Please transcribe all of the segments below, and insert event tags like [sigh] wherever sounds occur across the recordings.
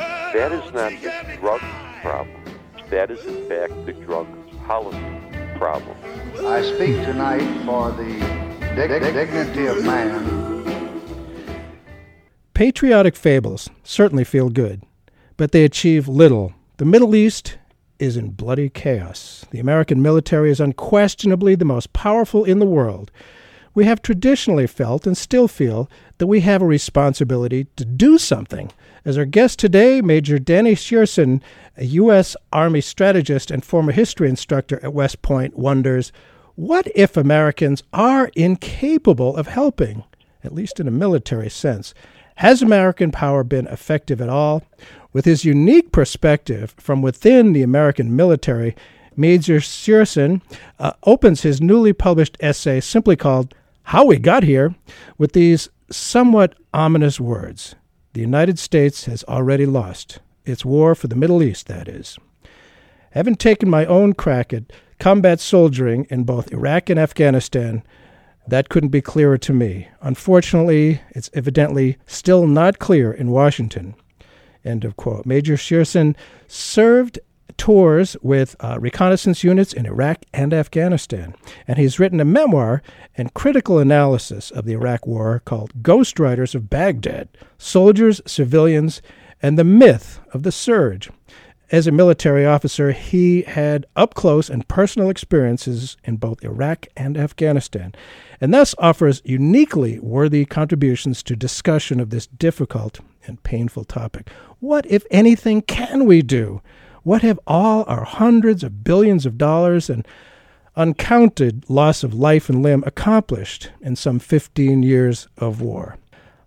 that is not the drug problem. That is, in fact, the drug policy problem. I speak tonight for the dig- dignity of man. Patriotic fables certainly feel good, but they achieve little. The Middle East is in bloody chaos. The American military is unquestionably the most powerful in the world. We have traditionally felt and still feel that we have a responsibility to do something. As our guest today, Major Danny Sjursen, a U.S. Army strategist and former history instructor at West Point, wonders what if Americans are incapable of helping, at least in a military sense? Has American power been effective at all? With his unique perspective from within the American military, Major Sjursen uh, opens his newly published essay simply called How We Got Here with these somewhat ominous words. The United States has already lost. Its war for the Middle East, that is. Having taken my own crack at combat soldiering in both Iraq and Afghanistan, that couldn't be clearer to me. Unfortunately, it's evidently still not clear in Washington. End of quote. Major Sjursen served tours with uh, reconnaissance units in Iraq and Afghanistan, and he's written a memoir and critical analysis of the Iraq War called Ghost Riders of Baghdad Soldiers, Civilians, and the Myth of the Surge. As a military officer, he had up close and personal experiences in both Iraq and Afghanistan, and thus offers uniquely worthy contributions to discussion of this difficult and painful topic. What, if anything, can we do? What have all our hundreds of billions of dollars and uncounted loss of life and limb accomplished in some 15 years of war?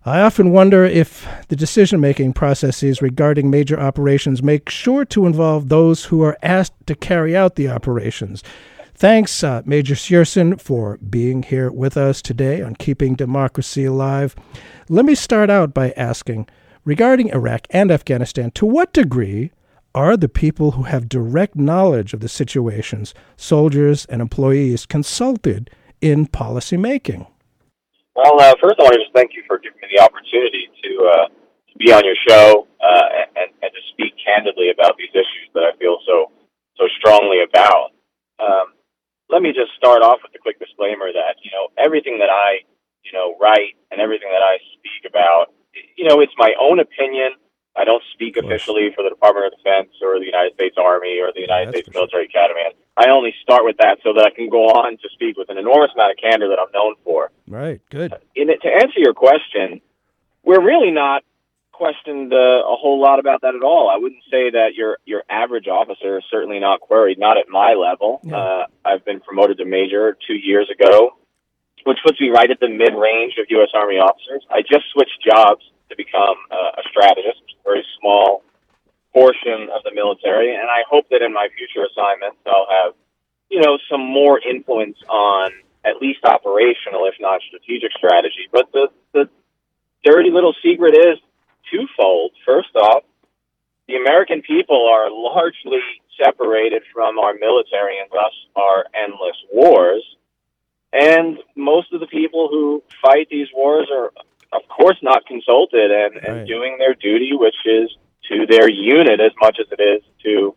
I often wonder if the decision making processes regarding major operations make sure to involve those who are asked to carry out the operations. Thanks, uh, Major Sjursen, for being here with us today on Keeping Democracy Alive. Let me start out by asking regarding Iraq and Afghanistan, to what degree are the people who have direct knowledge of the situations, soldiers and employees, consulted in policy making? Well, uh, first, I want to just thank you for giving me the opportunity to, uh, to be on your show uh, and, and to speak candidly about these issues that I feel so so strongly about. Um, let me just start off with a quick disclaimer that you know everything that I you know write and everything that I speak about, you know, it's my own opinion. I don't speak officially for the Department of Defense or the United States Army or the United yeah, States Military sure. Academy. I only start with that so that I can go on to speak with an enormous amount of candor that I'm known for. Right. Good. In it, to answer your question, we're really not questioned uh, a whole lot about that at all. I wouldn't say that your your average officer is certainly not queried, not at my level. Yeah. Uh, I've been promoted to major two years ago, which puts me right at the mid range of U.S. Army officers. I just switched jobs to become uh, a strategist, a very small portion of the military, and I hope that in my future assignments I'll have, you know, some more influence on at least operational, if not strategic strategy. But the the dirty little secret is twofold. First off, the American people are largely separated from our military and thus our endless wars. And most of the people who fight these wars are of course, not consulted and, right. and doing their duty, which is to their unit as much as it is to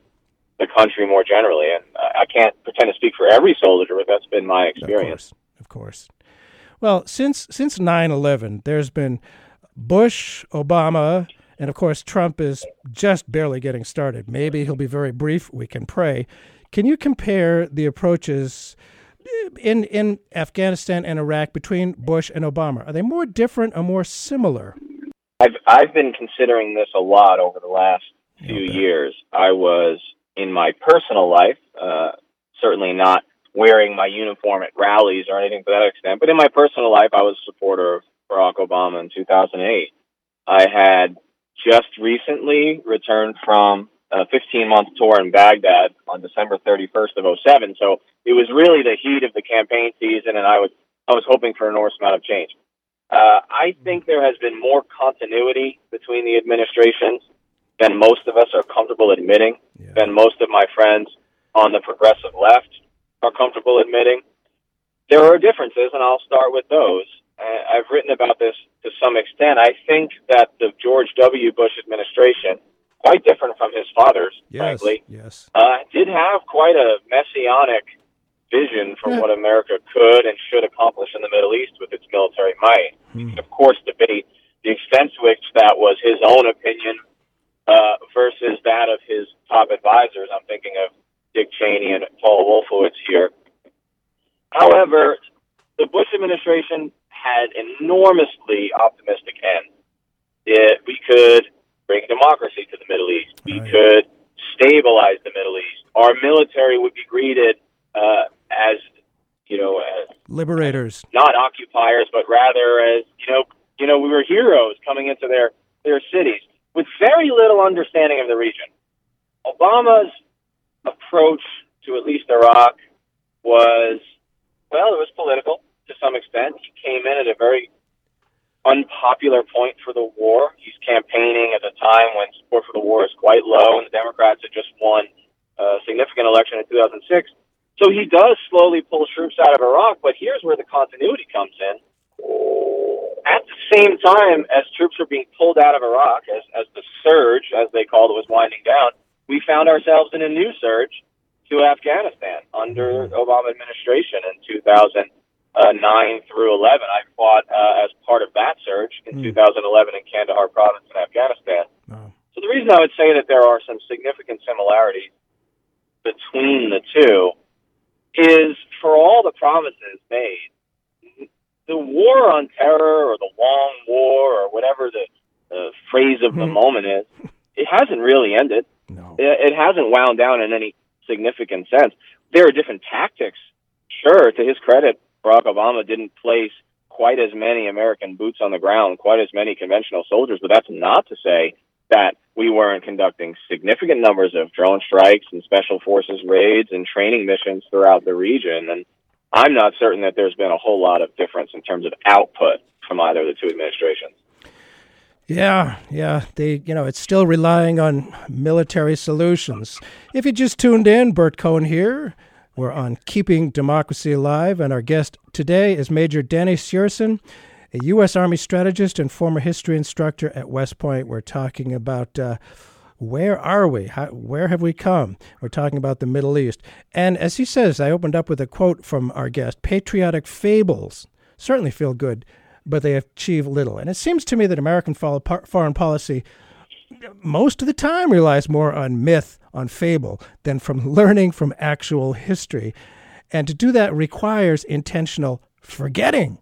the country more generally. And I can't pretend to speak for every soldier, but that's been my experience. Of course. Of course. Well, since since 9/11, there's been Bush, Obama, and of course Trump is just barely getting started. Maybe he'll be very brief. We can pray. Can you compare the approaches in in Afghanistan and Iraq between Bush and Obama? Are they more different or more similar? I've I've been considering this a lot over the last few years. I was in my personal life, uh, certainly not wearing my uniform at rallies or anything to that extent, but in my personal life, I was a supporter of Barack Obama in 2008. I had just recently returned from a 15 month tour in Baghdad on December 31st of 07. So it was really the heat of the campaign season, and I was I was hoping for an enormous amount of change. Uh, I think there has been more continuity between the administrations than most of us are comfortable admitting, yeah. than most of my friends on the progressive left are comfortable admitting. There are differences, and I'll start with those. I've written about this to some extent. I think that the George W. Bush administration, quite different from his father's, yes, frankly, yes. Uh, did have quite a messianic vision for yeah. what America could and should accomplish in the Middle East with its military might. Hmm. Of course, debate the extent to which that was his own opinion uh, versus that of his top advisors. I'm thinking of Dick Cheney and Paul Wolfowitz here. However, the Bush administration had enormously optimistic ends. It, we could bring democracy to the Middle East. We right. could stabilize the Middle East. Our military would be greeted uh, as, you know, as liberators, not occupiers, but rather as you know, you know, we were heroes coming into their their cities with very little understanding of the region. Obama's approach to at least Iraq was, well, it was political to some extent. He came in at a very unpopular point for the war. He's campaigning at a time when support for the war is quite low, and the Democrats had just won a significant election in 2006. So he does slowly pull troops out of Iraq, but here's where the continuity comes in at the same time as troops were being pulled out of Iraq, as, as the surge, as they called it, was winding down, we found ourselves in a new surge to Afghanistan under Obama administration in 2009 through 11. I fought uh, as part of that surge in mm. 2011 in Kandahar province in Afghanistan. Oh. So the reason I would say that there are some significant similarities between the two is for all the promises made the war on terror or the long war or whatever the, phrase of the mm-hmm. moment is, it hasn't really ended. No. It, it hasn't wound down in any significant sense. There are different tactics. Sure, to his credit, Barack Obama didn't place quite as many American boots on the ground, quite as many conventional soldiers, but that's not to say that we weren't conducting significant numbers of drone strikes and special forces raids and training missions throughout the region. And I'm not certain that there's been a whole lot of difference in terms of output from either of the two administrations. Yeah, yeah. They, you know, it's still relying on military solutions. If you just tuned in, Bert Cohen here. We're on Keeping Democracy Alive, and our guest today is Major Danny Sjursen, a U.S. Army strategist and former history instructor at West Point. We're talking about uh, where are we? How, where have we come? We're talking about the Middle East. And as he says, I opened up with a quote from our guest patriotic fables certainly feel good, but they achieve little. And it seems to me that American foreign policy most of the time relies more on myth, on fable, than from learning from actual history. And to do that requires intentional forgetting.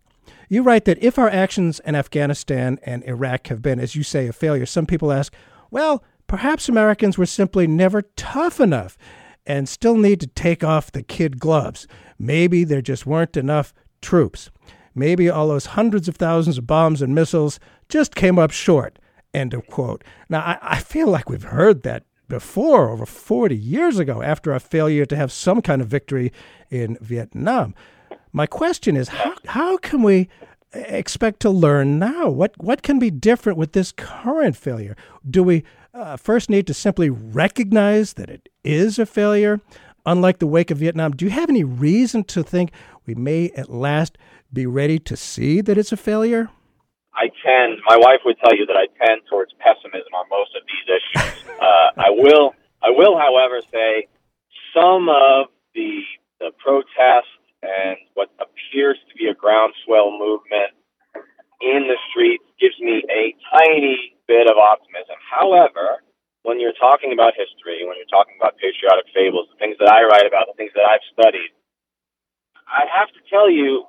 You write that if our actions in Afghanistan and Iraq have been, as you say, a failure, some people ask, well, Perhaps Americans were simply never tough enough and still need to take off the kid gloves. Maybe there just weren't enough troops. Maybe all those hundreds of thousands of bombs and missiles just came up short. End of quote. Now, I, I feel like we've heard that before, over 40 years ago, after a failure to have some kind of victory in Vietnam. My question is how, how can we expect to learn now? What, what can be different with this current failure? Do we uh, first need to simply recognize that it is a failure. Unlike the wake of Vietnam, do you have any reason to think we may at last be ready to see that it's a failure? I tend, my wife would tell you that I tend towards pessimism on most of these issues. uh, I will, I will, however, say some of the the protests and what appears to be a groundswell movement in the streets gives me a tiny bit of optimism. However, when you're talking about history, when you're talking about patriotic fables, the things that I write about, the things that I've studied, I have to tell you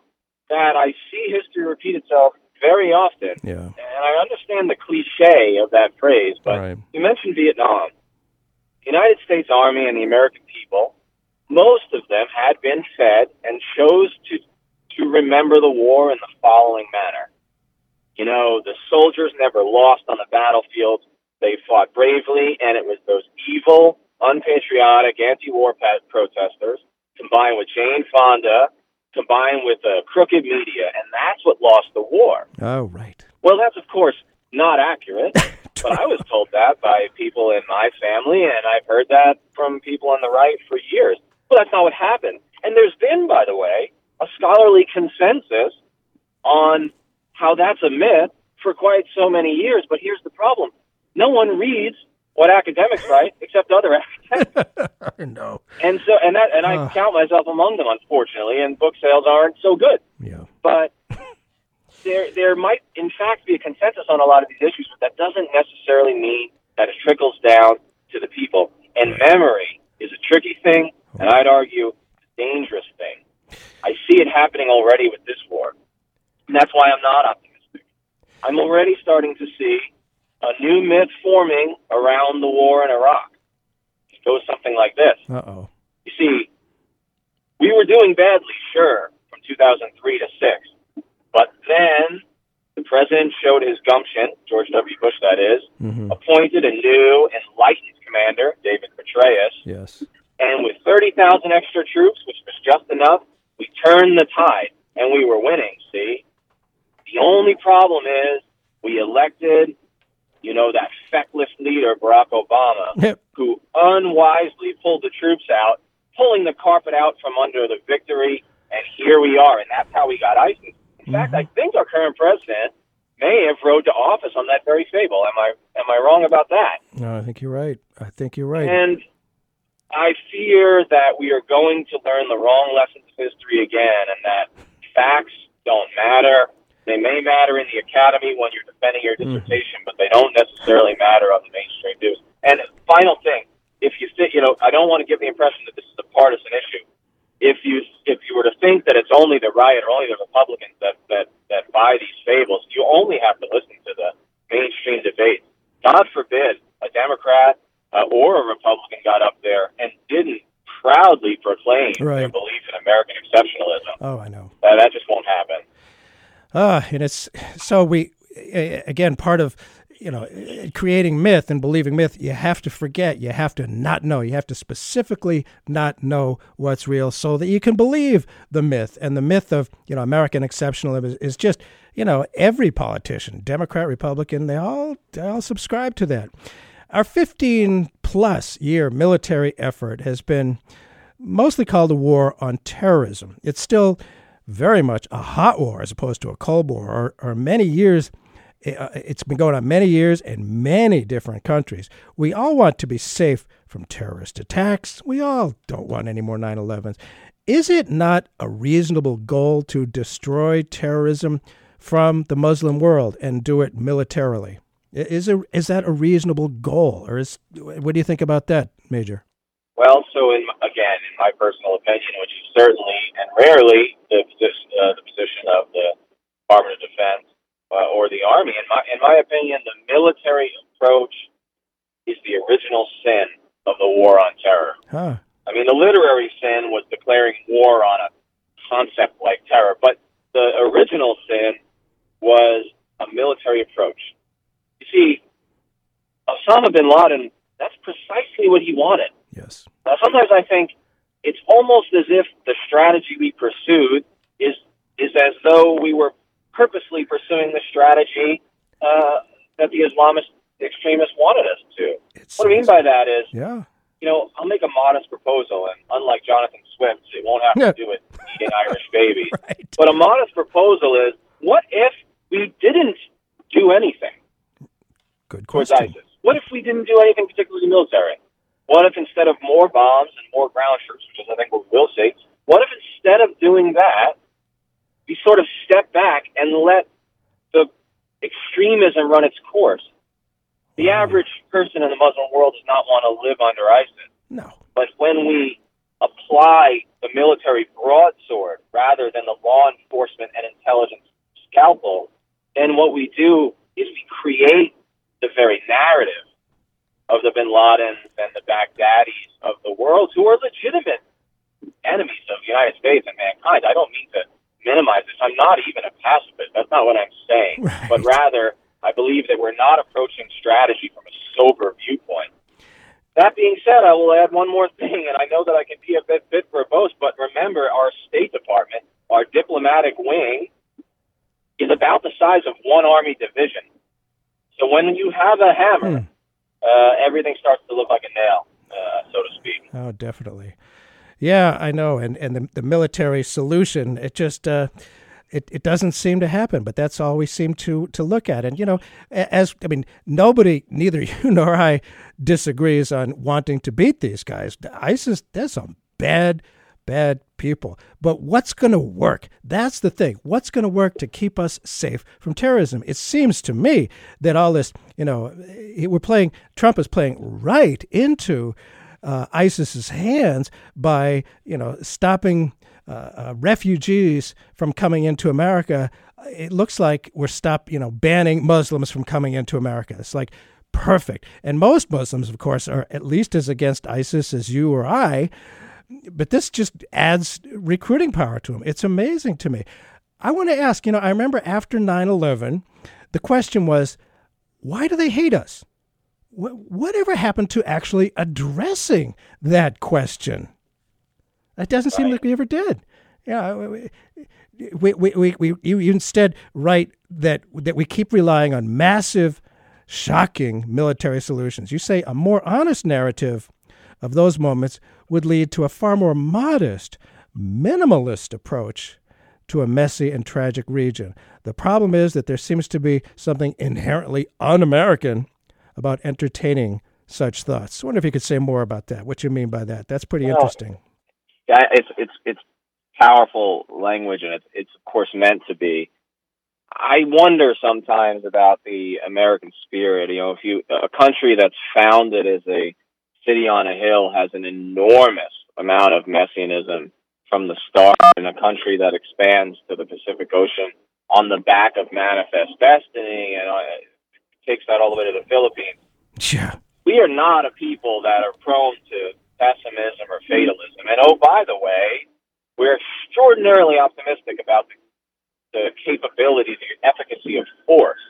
that I see history repeat itself very often. Yeah. And I understand the cliche of that phrase, but Right. you mentioned Vietnam. The United States Army and the American people, most of them had been fed and chose to to remember the war in the following manner. You know, the soldiers never lost on the battlefield. They fought bravely, and it was those evil, unpatriotic, anti-war protesters combined with Jane Fonda, combined with the crooked media, and that's what lost the war. Oh, right. Well, that's of course not accurate, [laughs] but I was told that by people in my family, and I've heard that from people on the right for years. But that's not what happened. And there's been, by the way, a scholarly consensus on how that's a myth for quite so many years. But here's the problem: no one reads what academics write except other academics. [laughs] no. And so, and that, and I count myself among them, unfortunately. And book sales aren't so good. Yeah. But [laughs] there, there might, in fact, be a consensus on a lot of these issues, but that doesn't necessarily mean that it trickles down to the people. And memory is a tricky thing, and I'd argue a dangerous thing. I see it happening already with this war, and that's why I'm not optimistic. I'm already starting to see a new myth forming around the war in Iraq. It goes something like this. Uh oh. You see, we were doing badly, sure, from 2003 to 6. But then the president showed his gumption, George W. Bush, that is, Mm-hmm. appointed a new enlightened commander, David Petraeus, Yes. and with 30,000 extra troops, which was just enough, we turned the tide and we were winning, see? The only problem is we elected, you know, that feckless leader, Barack Obama, [laughs] Yep. who unwisely pulled the troops out, pulling the carpet out from under the victory, and here we are, and that's how we got ISIS. In fact, mm-hmm. I think our current president may have rode to office on that very fable. Am I am I wrong about that? No, I think you're right. I think you're right. And I fear that we are going to learn the wrong lessons of history again, and that facts don't matter. They may matter in the academy when you're defending your dissertation, but they don't necessarily matter on the mainstream news. And final thing, if you think, you know, I don't want to give the impression that this is a partisan issue. If you if you were to think that it's only the right or only the Republicans that that that buy these fables, you only have to listen to the mainstream debate. God forbid a Democrat uh, or a Republican got up there and didn't proudly proclaim their belief in American exceptionalism. oh, I know. Uh, that just won't happen. Ah, and it's so we again part of you know creating myth and believing myth. You have to forget. You have to not know. You have to specifically not know what's real, so that you can believe the myth. And the myth of you know American exceptionalism is, is just you know every politician, Democrat, Republican, they all they all subscribe to that. Our 15 plus year military effort has been mostly called a war on terrorism. It's still very much a hot war as opposed to a cold war, or, or many years. uh, It's been going on many years in many different countries. We all want to be safe from terrorist attacks. We all don't want any more 9 11s. Is it not a reasonable goal to destroy terrorism from the Muslim world and do it militarily? Is, a, is that a reasonable goal? Or is, what do you think about that, Major? Well, so in, again, in my personal opinion, which is certainly and rarely the position, uh, the position of the Department of Defense uh, or the Army, in my in my opinion, the military approach is the original sin of the war on terror. Huh. I mean, the literary sin was declaring war on a concept like terror, but the original sin was a military approach. You see, Osama bin Laden, that's precisely what he wanted. Yes. Now, sometimes I think it's almost as if the strategy we pursued is is as though we were purposely pursuing the strategy uh, that the Islamist extremists wanted us to. It's, What I mean by that is, yeah. you know, I'll make a modest proposal, and unlike Jonathan Swift, it won't have to do with eating Irish babies. [laughs] Right. But a modest proposal is, what if we didn't do anything Good question. ISIS? What if we didn't do anything particularly military? What if instead of more bombs and more ground troops, which is I think what we will see, what if instead of doing that, we sort of step back and let the extremism run its course? The average person in the Muslim world does not want to live under ISIS. No. But when we apply the military broadsword rather than the law enforcement and intelligence scalpel, then what we do is we create the very narrative of the bin Ladens and the Baghdadis of the world who are legitimate enemies of the United States and mankind. I don't mean to minimize this. I'm not even a pacifist. That's not what I'm saying. Right. But rather, I believe that we're not approaching strategy from a sober viewpoint. That being said, I will add one more thing, and I know that I can be a bit bit verbose, but remember, our State Department, our diplomatic wing, is about the size of one Army division. So when you have a hammer, Hmm. Uh, everything starts to look like a nail, uh, so to speak. Oh, definitely. Yeah, I know. And and the, the military solution, it just uh, it, it doesn't seem to happen. But that's all we seem to to look at. And you know, as I mean, nobody, neither [laughs] you nor I, disagrees on wanting to beat these guys. ISIS, there's some bad, bad people. But what's going to work? That's the thing. What's going to work to keep us safe from terrorism? It seems to me that all this, you know, we're playing. Trump is playing right into uh, ISIS's hands by you know stopping uh, uh, refugees from coming into America. It looks like we're stop you know banning Muslims from coming into America. It's like perfect. And most Muslims, of course, are at least as against ISIS as you or I. But this just adds recruiting power to them. It's amazing to me. I want to ask, you know, I remember after 9 11, the question was, why do they hate us? Wh- Whatever happened to actually addressing that question? That doesn't seem like we ever did. Yeah, uh, we, we, we, we, we, you you instead write that that we keep relying on massive, shocking military solutions. You say a more honest narrative of those moments would lead to a far more modest, minimalist approach to a messy and tragic region. The problem is that there seems to be something inherently un American about entertaining such thoughts. I wonder if you could say more about that, what you mean by that. That's pretty Well, interesting. Yeah, it's it's it's powerful language, and it's it's of course meant to be. I wonder sometimes about the American spirit. You know, if you a country that's founded as a city on a hill has an enormous amount of messianism from the start, in a country that expands to the Pacific Ocean on the back of manifest destiny, and uh, takes that all the way to the Philippines Yeah. we are not a people that are prone to pessimism or fatalism. And oh, by the way, we're extraordinarily optimistic about the, the capability, the efficacy of force.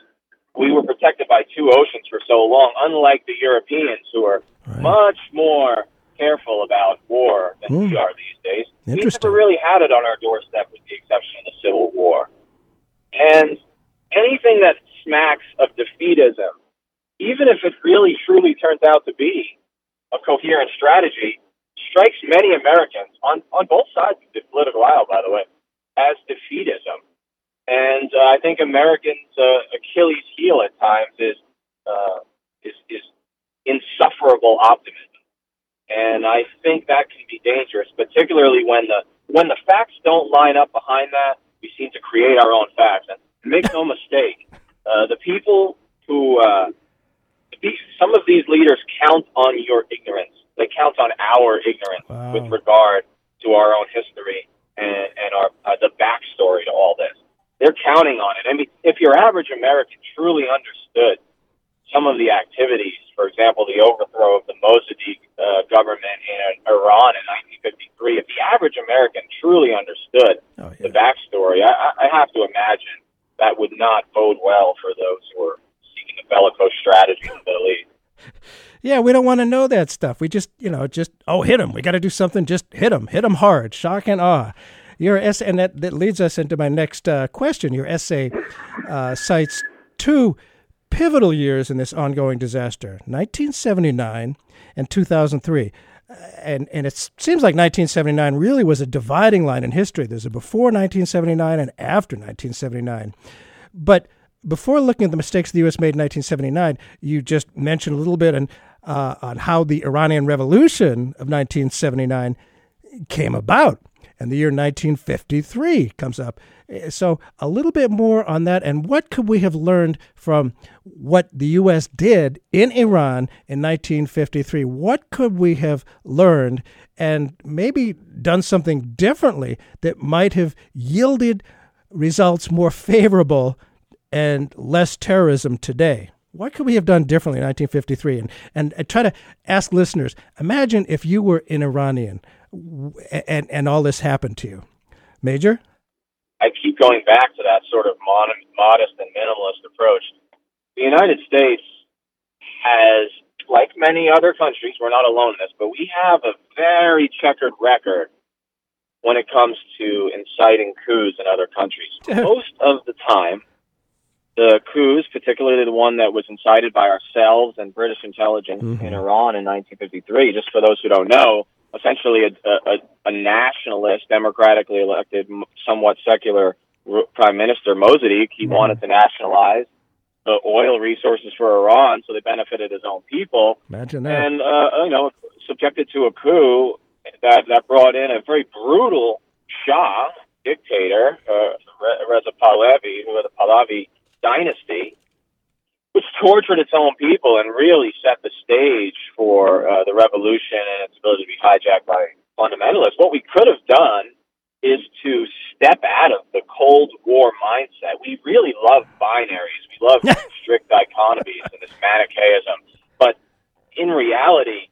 We were protected by two oceans for so long, unlike the Europeans who are much more careful about war than we Hmm. are these days. We never really had it on our doorstep with the exception of the Civil War. And anything that smacks of defeatism even if it really truly turns out to be a coherent strategy, strikes many Americans on, on both sides of the political aisle, by the way, as defeatism. And uh, I think Americans' uh, Achilles' heel at times is, uh, is is insufferable optimism, and I think that can be dangerous, particularly when the when the facts don't line up behind that. We seem to create our own facts, and make no mistake, uh, the people who uh, these, some of these leaders count on your ignorance. They count on our ignorance Wow. with regard to our own history and, and our uh, the backstory to all this. They're counting on it. I mean, if your average American truly understood some of the activities, for example, the overthrow of the Mossadegh uh, government in Iran in 1953, if the average American truly understood Oh, the backstory, I, I I have to imagine that would not bode well for those who are seeking a bellicose strategy in the Middle East. Yeah, we don't want to know that stuff. We just, you know, just oh, hit them. We got to do something. Just hit them. Hit them hard. Shock and awe. Your essay, and that, that leads us into my next uh, question. Your essay uh, cites two pivotal years in this ongoing disaster: 1979 and 2003. Uh, And and it seems like 1979 really was a dividing line in history. There's a before 1979 and after 1979. But before looking at the mistakes the U.S. made in 1979, you just mentioned a little bit uh, on how the Iranian Revolution of 1979 came about. And the year 1953 comes up. Uh, So, a little bit more on that, and what could we have learned from what the U.S. did in Iran in 1953? What could we have learned and maybe done something differently that might have yielded results more favorable and less terrorism today? What could we have done differently in 1953? And, and, and try to ask listeners imagine if you were an Iranian and, and all this happened to you. Major? I keep going back to that sort of mon- modest and minimalist approach. The United States has, like many other countries, we're not alone in this, but we have a very checkered record when it comes to inciting coups in other countries. [laughs] Most of the time, the coups, particularly the one that was incited by ourselves and British intelligence mm-hmm. in Iran in 1953, just for those who don't know, essentially a, a, a nationalist, democratically elected, somewhat secular prime minister, Mossadegh, he wanted to nationalize the oil resources for Iran, so they benefited his own people. Imagine that. and uh, you know subjected to a coup that that brought in a very brutal Shah dictator, uh, Re- Reza Pahlavi, who was the Pahlavi dynasty, which tortured its own people and really set the stage for uh, the revolution and its ability to be hijacked by fundamentalists. What we could have done is to step out of the Cold War mindset. We really love binaries. We love [laughs] strict dichotomies and this Manichaeism. But in reality,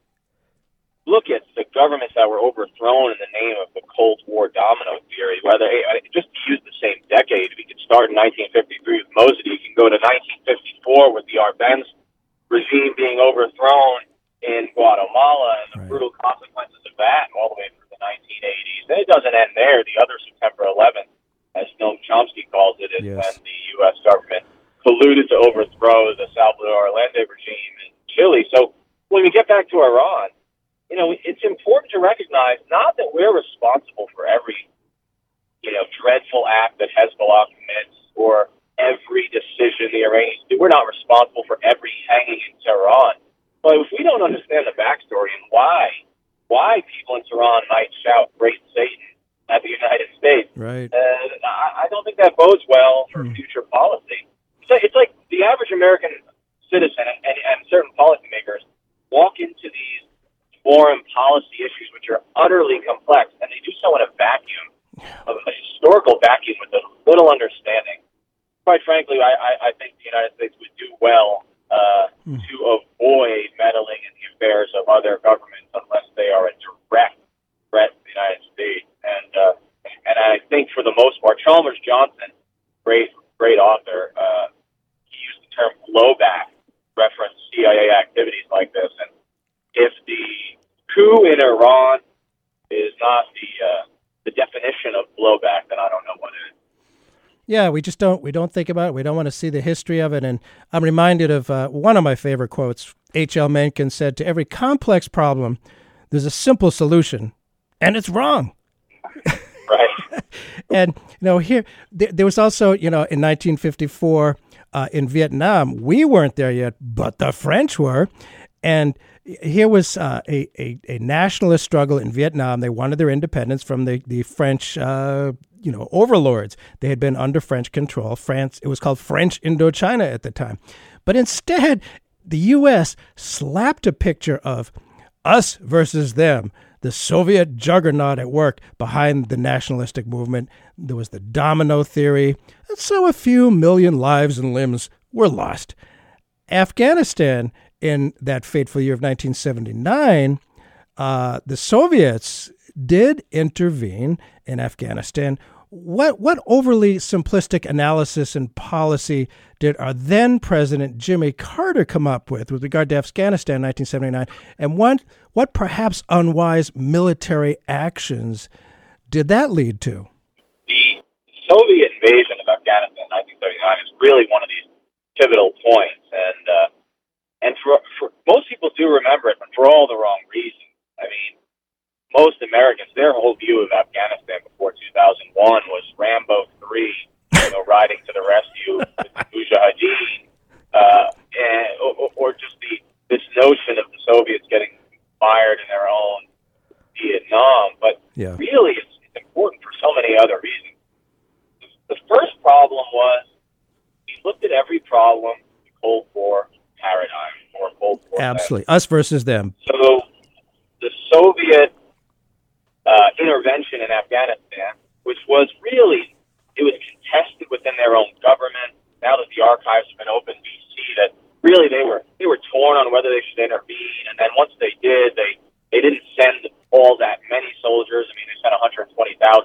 look at the governments that were overthrown in the name of the Cold War domino theory. Whether eh, just to use the same decade, we could start in 1953 with Mossadegh. You can go to 1954 with the Arbenz regime being overthrown in Guatemala and the brutal consequences of that, all the way through the 1980s. And it doesn't end there. The other September 11th, as Noam Chomsky calls it, is Yes. when the U.S. government colluded to overthrow the Salvador Allende regime in Chile. So when we get back to Iran, you know, it's important to recognize not that we're responsible for every, you know, dreadful act that Hezbollah commits or every decision the Iranians do. We're not responsible for every hanging in Tehran. But if we don't understand the backstory and why, why people in Tehran might shout "Great Satan" at the United States, Right. uh, I, I don't think that bodes well for future policy. So it's like the average American citizen and, and, and certain policymakers walk into these foreign policy issues, which are utterly complex, and they do so in a vacuum, of a historical vacuum with a little understanding. Quite frankly, I, I, I think the United States would do well uh, to avoid meddling in the affairs of other governments unless they are a direct threat to the United States. And uh, and I think for the most part, Chalmers Johnson, great great author, uh, he used the term blowback, reference CIA activities like this. And if the coup in Iran is not the uh, the definition of blowback, then I don't know what it is. Yeah, we just don't we don't think about it. We don't want to see the history of it. And I'm reminded of uh, one of my favorite quotes. H. L. Mencken said, "To every complex problem, there's a simple solution, and it's wrong." [laughs] Right. [laughs] and you know, here there, there was also you know in 1954 uh, in Vietnam, we weren't there yet, but the French were, and here was uh, a, a a nationalist struggle in Vietnam. They wanted their independence from the the French. Uh, you know, overlords. They had been under French control. France, it was called French Indochina at the time. But instead, the U.S. slapped a picture of us versus them, the Soviet juggernaut at work behind the nationalistic movement. There was the domino theory, and so a few million lives and limbs were lost. Afghanistan, in that fateful year of 1979, uh, the Soviets did intervene in Afghanistan. What what overly simplistic analysis and policy did our then President Jimmy Carter come up with with regard to Afghanistan in 1979, and what what perhaps unwise military actions did that lead to? The Soviet invasion of Afghanistan in 1979 is really one of these pivotal points, and uh, and for, for most people do remember it, but for all the wrong reasons. I mean, most Americans, their whole view of Afghanistan before 2001 was Rambo 3, you know, riding to the rescue with the Mujahideen, uh, and, or, or just the this notion of the Soviets getting fired in their own Vietnam. But Yeah. really, it's, it's important for so many other reasons. The Cold War paradigm or Cold Us versus them. So the Soviet uh, intervention in Afghanistan, which was really, it was contested within their own government. Now that the archives have been opened, we see that really they were they were torn on whether they should intervene. And then once they did, they they didn't send all that many soldiers. I mean, they sent 120,000,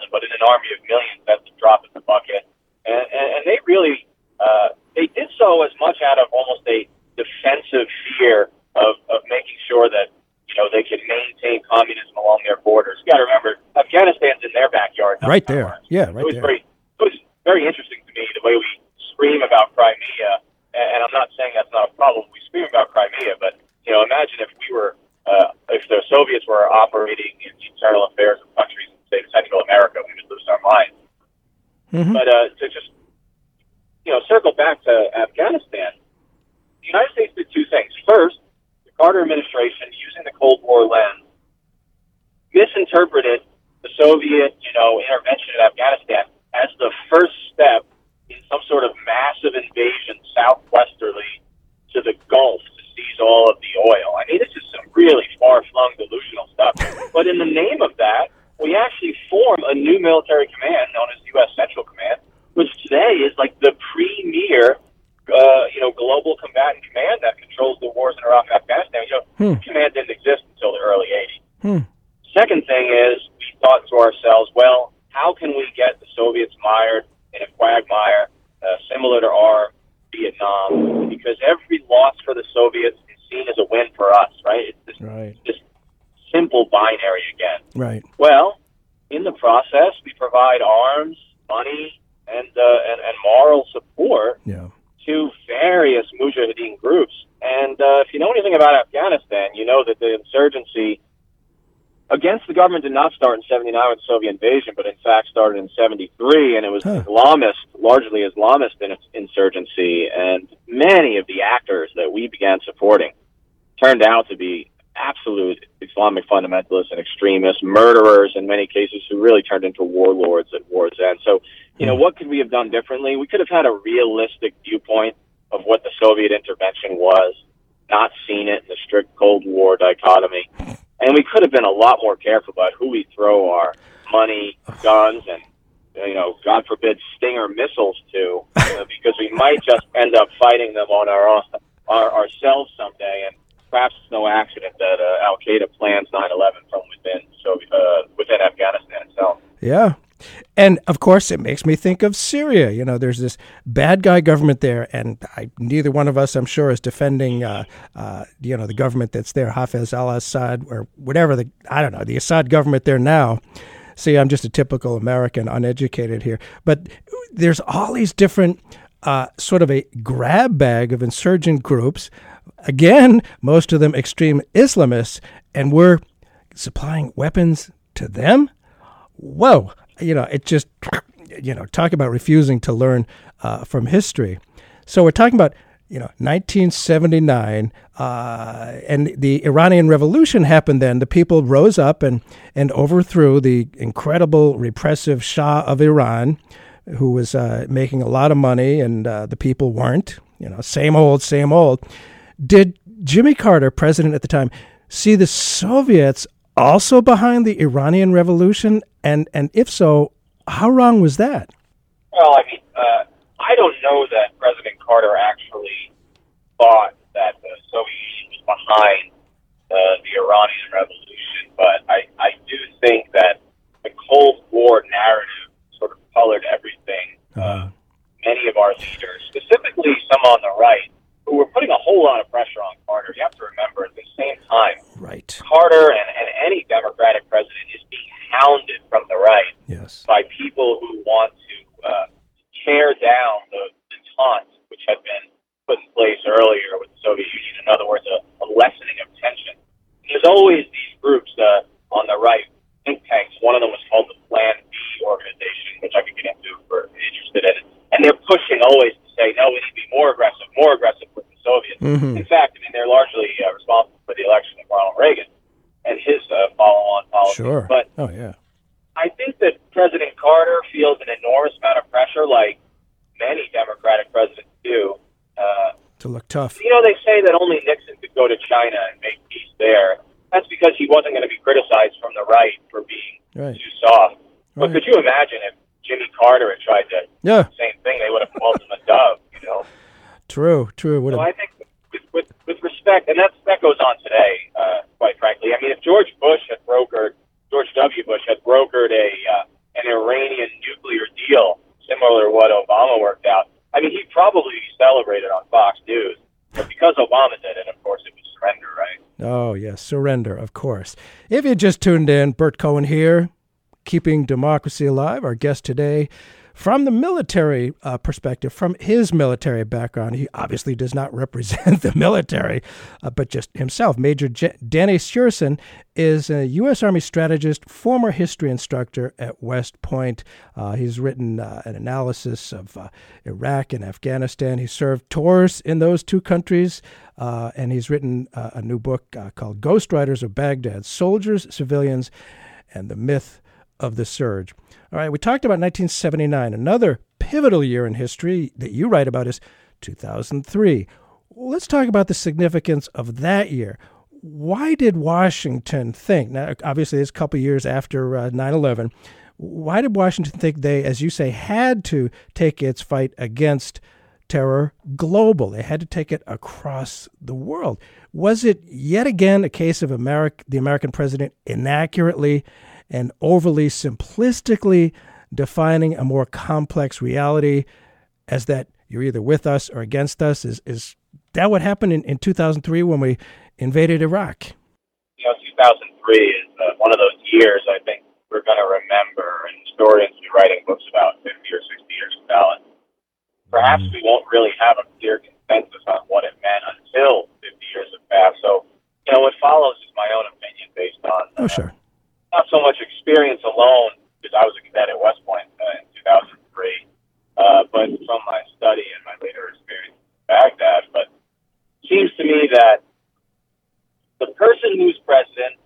but in an army of millions, that's a drop in the bucket. And, and, and they really uh, they did so as much out of almost a defensive fear of, of making sure that you know they could maintain communism along their borders. You got to remember, Afghanistan's in their backyard. not Right there. Yeah, right there. very it was very interesting to me the way we scream about Crimea, and and I'm not saying that's not a problem. We scream about Crimea, but you know, imagine if we were uh, if the Soviets were operating in the internal affairs of countries in say Central America, we would lose our minds. Mhm. But uh, to just you know circle back to Afghanistan, the United States did two things. First, the Carter administration, using the Cold War lens, misinterpreted the Soviet, you know, intervention in Afghanistan as the first step in some sort of massive invasion southwesterly to the Gulf to seize all of the oil. I mean, this is some really far-flung delusional stuff. But in the name of that, we actually form a new military command known as U.S. Central Command, which today is like the premier, uh, you know, global combatant command that controls the wars in Iraq and Afghanistan. You know, Hmm. the command didn't exist until the early 80s. Hmm. Second thing is we thought to ourselves, well, how can we get the Soviets mired in a quagmire uh, similar to our Vietnam? Because every loss for the Soviets is seen as a win for us, right? It's this, Right. this simple binary again. Right. Well, in the process, we provide arms, money, and uh, and, and moral support Yeah. to various mujahideen groups. And uh, if you know anything about Afghanistan, you know that the insurgency against the government did not start in 79 with the Soviet invasion, but in fact started in 73, and it was Huh. Islamist, largely Islamist in insurgency. And many of the actors that we began supporting turned out to be absolute Islamic fundamentalists and extremists, murderers in many cases, who really turned into warlords at war's end. So, you know, hmm. what could we have done differently? We could have had a realistic viewpoint of what the Soviet intervention was, not seen it in the strict Cold War dichotomy. And we could have been a lot more careful about who we throw our money, guns, and, you know, God forbid, Stinger missiles to, uh, because we might just end up fighting them on our own, our, ourselves someday. And perhaps it's no accident that uh, Al Qaeda plans 9 11 from within, so, uh, within Afghanistan itself. Yeah. And of course, it makes me think of Syria. You know, there's this bad guy government there, and I, neither one of us, I'm sure, is defending, uh, uh, you know, the government that's there, Hafez al-Assad or whatever the I don't know the Assad government there now. See, I'm just a typical American, uneducated here, but there's all these different uh, sort of a grab bag of insurgent groups. Again, most of them extreme Islamists, and we're supplying weapons to them whoa, you know, it just, you know, talk about refusing to learn uh, from history. So we're talking about, you know, 1979, uh, and the Iranian Revolution happened then. The people rose up and, and overthrew the incredible repressive Shah of Iran, who was uh, making a lot of money, and uh, the people weren't. You know, same old, same old. Did Jimmy Carter, president at the time, see the Soviets also behind the Iranian Revolution? And and if so, how wrong was that? Well, I mean, uh, I don't know that President Carter actually thought that the Soviet Union was behind uh, the Iranian Revolution, but I, I do think that the Cold War narrative sort of colored everything. Uh, many of our leaders, specifically some on the right, who were putting a whole lot of pressure on Carter. You have to remember at the same time, Right. Carter and, and any Democratic president is being hounded from the right Yes. by people who want to uh, tear down the detente, which had been put in place earlier with the Soviet Union. In other words, a, a lessening of tension. There's always these groups uh, on the right, think tanks. One of them was called the Plan B organization, which I could get into if we're interested in. It. And they're pushing always to say, no, we need to be more aggressive, more aggressive with the Soviets. Mhm. In fact, I mean, they're largely uh, responsible for the election of Ronald Reagan and his uh, follow-on policies. Sure. But oh yeah. I think that President Carter feels an enormous amount of pressure, like many Democratic presidents do, uh, To look tough. You know, they say that only Nixon could go to China and make peace there. That's because he wasn't going to be criticized from the right for being right. too soft. But Right. could you imagine if Jimmy Carter had tried to Yeah. same thing? They would have called him a dove. You know. True, true. Would So have I think with, with, with respect, and that's, that goes on today, uh, quite frankly. I mean, if George Bush had brokered, George W. Bush had brokered a uh, an Iranian nuclear deal similar to what Obama worked out, I mean, he'd probably be celebrated on Fox News. But because Obama did it, of course, it was surrender, right? Oh, yes, surrender, of course. If you just tuned in, Burt Cohen here, keeping democracy alive. Our guest today, from the military uh, perspective, from his military background, he obviously does not [laughs] represent the military, uh, but just himself. Major J- Danny Sjursen is a U.S. Army strategist, former history instructor at West Point. Uh, he's written uh, an analysis of uh, Iraq and Afghanistan. He served tours in those two countries, uh, and he's written a new book called Ghost Riders of Baghdad Soldiers, Civilians, and the Myth of the Surge. All right, we talked about 1979. Another pivotal year in history that you write about is 2003. Let's talk about the significance of that year. Why did Washington think, now obviously it's a couple years after uh, 9 11, why did Washington think they, as you say, had to take its fight against terror global? They had to take it across the world. Was it yet again a case of America, the American president inaccurately and overly simplistically defining a more complex reality as that you're either with us or against us? Is, is that what happened in, in 2003 when we invaded Iraq? You know, 2003 is uh, one of those years I think we're going to remember, and historians will be writing books about 50 or 60 years from now. And perhaps we won't really have a clear consensus on what it meant until 50 years have passed. So, you know, what follows is my own opinion based on Oh, sure. Not so much experience alone, because I was a cadet at West Point uh, in 2003, uh, but from my study and my later experience in Baghdad. But it seems to me that the person who's president,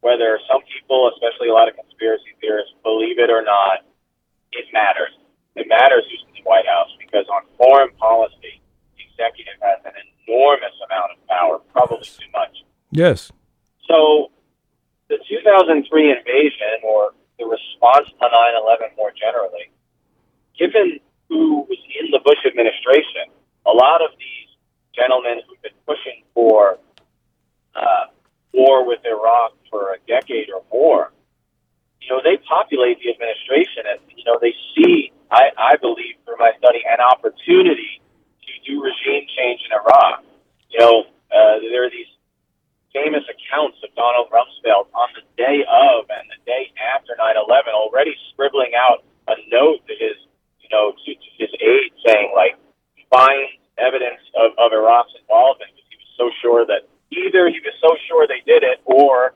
whether some people, especially a lot of conspiracy theorists, believe it or not, it matters. It matters who's in the White House because on foreign policy, the executive has an enormous amount of power, probably too much. Yes. So the 2003 invasion or the response to 9/11 more generally, given who was in the Bush administration, a lot of these gentlemen who've been pushing for uh, war with Iraq for a decade or more, you know, they populate the administration, and you know, they see, I, I believe, through my study, an opportunity to do regime change in Iraq. You know, uh, there are these famous accounts of Donald Rumsfeld on the day of and the day after 9/11, already scribbling out a note to his, you know, to, to his aide saying like, find evidence of, of Iraq's involvement because he was so sure that either he was so sure they did it, or,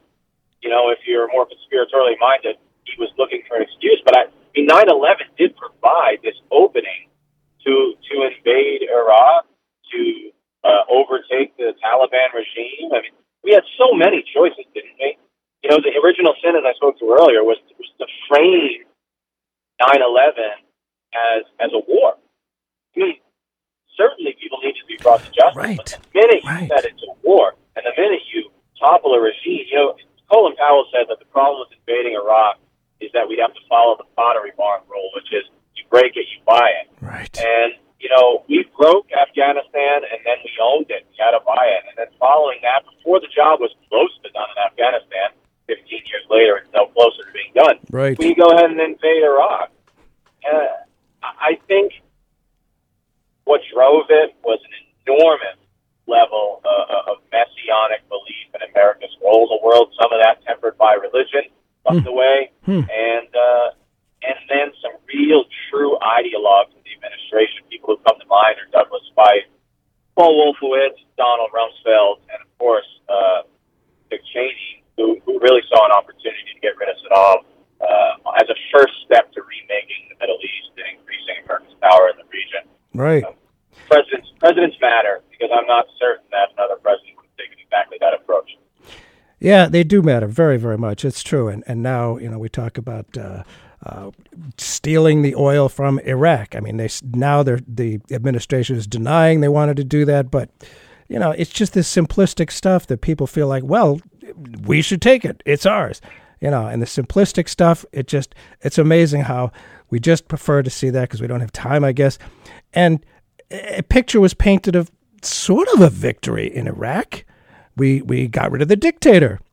you know, if you're more conspiratorially minded, he was looking for an excuse. But I, I mean, 9/11 did provide this opening to to invade Iraq, to uh, overtake the Taliban regime. I mean, we had so many choices, didn't we? You know, the original sin, as I spoke to earlier, was, was to frame 9/11 as as a war. I mean, certainly people need to be brought to justice. Right. But the minute you said it's a war, and the minute you topple a regime, you know, Colin Powell said that the problem with invading Iraq is that we have to follow the pottery barn rule, which is you break it, you buy it. Right. And you know, we broke Afghanistan, and then we owned it. We had to buy it, and then following that, before the job was close to done in Afghanistan, 15 years later, it's no closer to being done. Right. We go ahead and invade Iraq. Uh, I think what drove it was an enormous level uh, of messianic belief in America's role in the world. Some of that tempered by religion, tucked away, Hmm. and uh, and then some real true ideologues in the administration. People who come to mind are Douglas Feith, Paul Wolfowitz, Donald Rumsfeld, and of course uh, Dick Cheney, who, who really saw an opportunity to get rid of Saddam uh, as a first step to remaking the Middle East and increasing America's power in the region. Right. Presidents presidents matter because I'm not certain that another president would have taken exactly that approach. Yeah, they do matter very, very much. It's true. And and now you know we talk about uh, uh, stealing the oil from Iraq. I mean, they now they're, the administration is denying they wanted to do that, but you know, it's just this simplistic stuff that people feel like, well, we should take it. It's ours. You know, and the simplistic stuff, it just it's amazing how we just prefer to see that because we don't have time, I guess. And a picture was painted of sort of a victory in Iraq. We we got rid of the dictator. [laughs]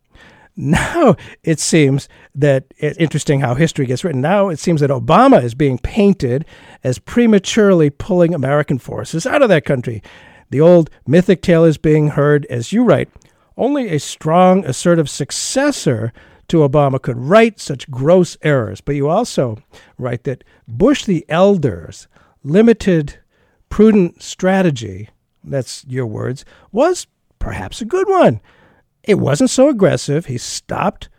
Now it seems that it's interesting how history gets written. Now it seems that Obama is being painted as prematurely pulling American forces out of that country. The old mythic tale is being heard, as you write. Only a strong, assertive successor to Obama could right such gross errors. But you also write that Bush the Elder's limited, prudent strategy, that's your words, was perhaps a good one. It wasn't so aggressive. He stopped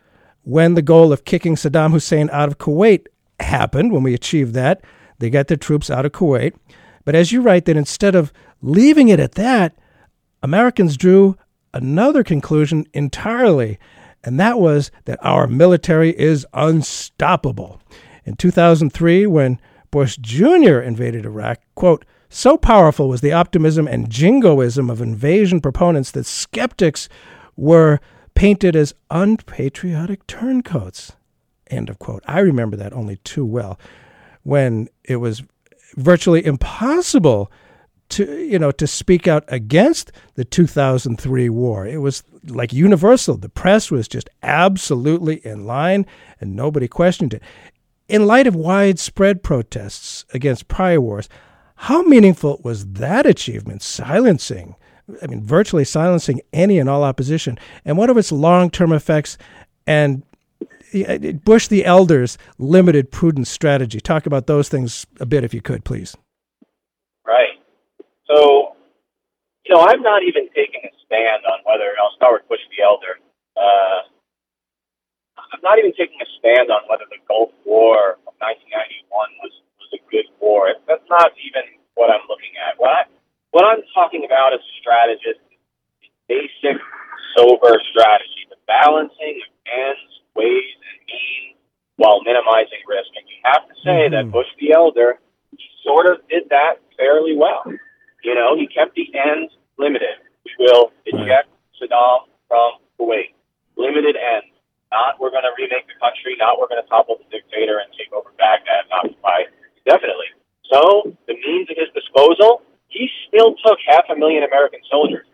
when the goal of kicking Saddam Hussein out of Kuwait happened. When we achieved that, they got their troops out of Kuwait. But as you write, that instead of leaving it at that, Americans drew another conclusion entirely, and that was that our military is unstoppable. In 2003, when Bush Jr. invaded Iraq, quote, so powerful was the optimism and jingoism of invasion proponents that skeptics were painted as unpatriotic turncoats. End of quote. I remember that only too well when it was virtually impossible to you know to speak out against the 2003 war. It was like universal. The press was just absolutely in line and nobody questioned it. In light of widespread protests against prior wars, how meaningful was that achievement silencing I mean, virtually silencing any and all opposition. And what are its long term effects and Bush the Elder's limited prudence strategy? Talk about those things a bit, if you could, please. Right. So, you know, I'm not even taking a stand on whether, I'll start with Bush the Elder. Uh, I'm not even taking a stand on whether the Gulf War of 1991 was, was a good war. That's not even what I'm looking at. What I, what I'm talking about as a strategist is basic, sober strategy, the balancing of ends, ways, and means while minimizing risk. And you have to say mm-hmm. that Bush the Elder, he sort of did that fairly well. You know, he kept the ends limited. We will eject. Saddam from Kuwait. Limited ends. Not we're going to remake the country. Not we're going to topple the dictator and take over Baghdad and occupy definitely. So the means at his disposal he still took half a million American soldiers,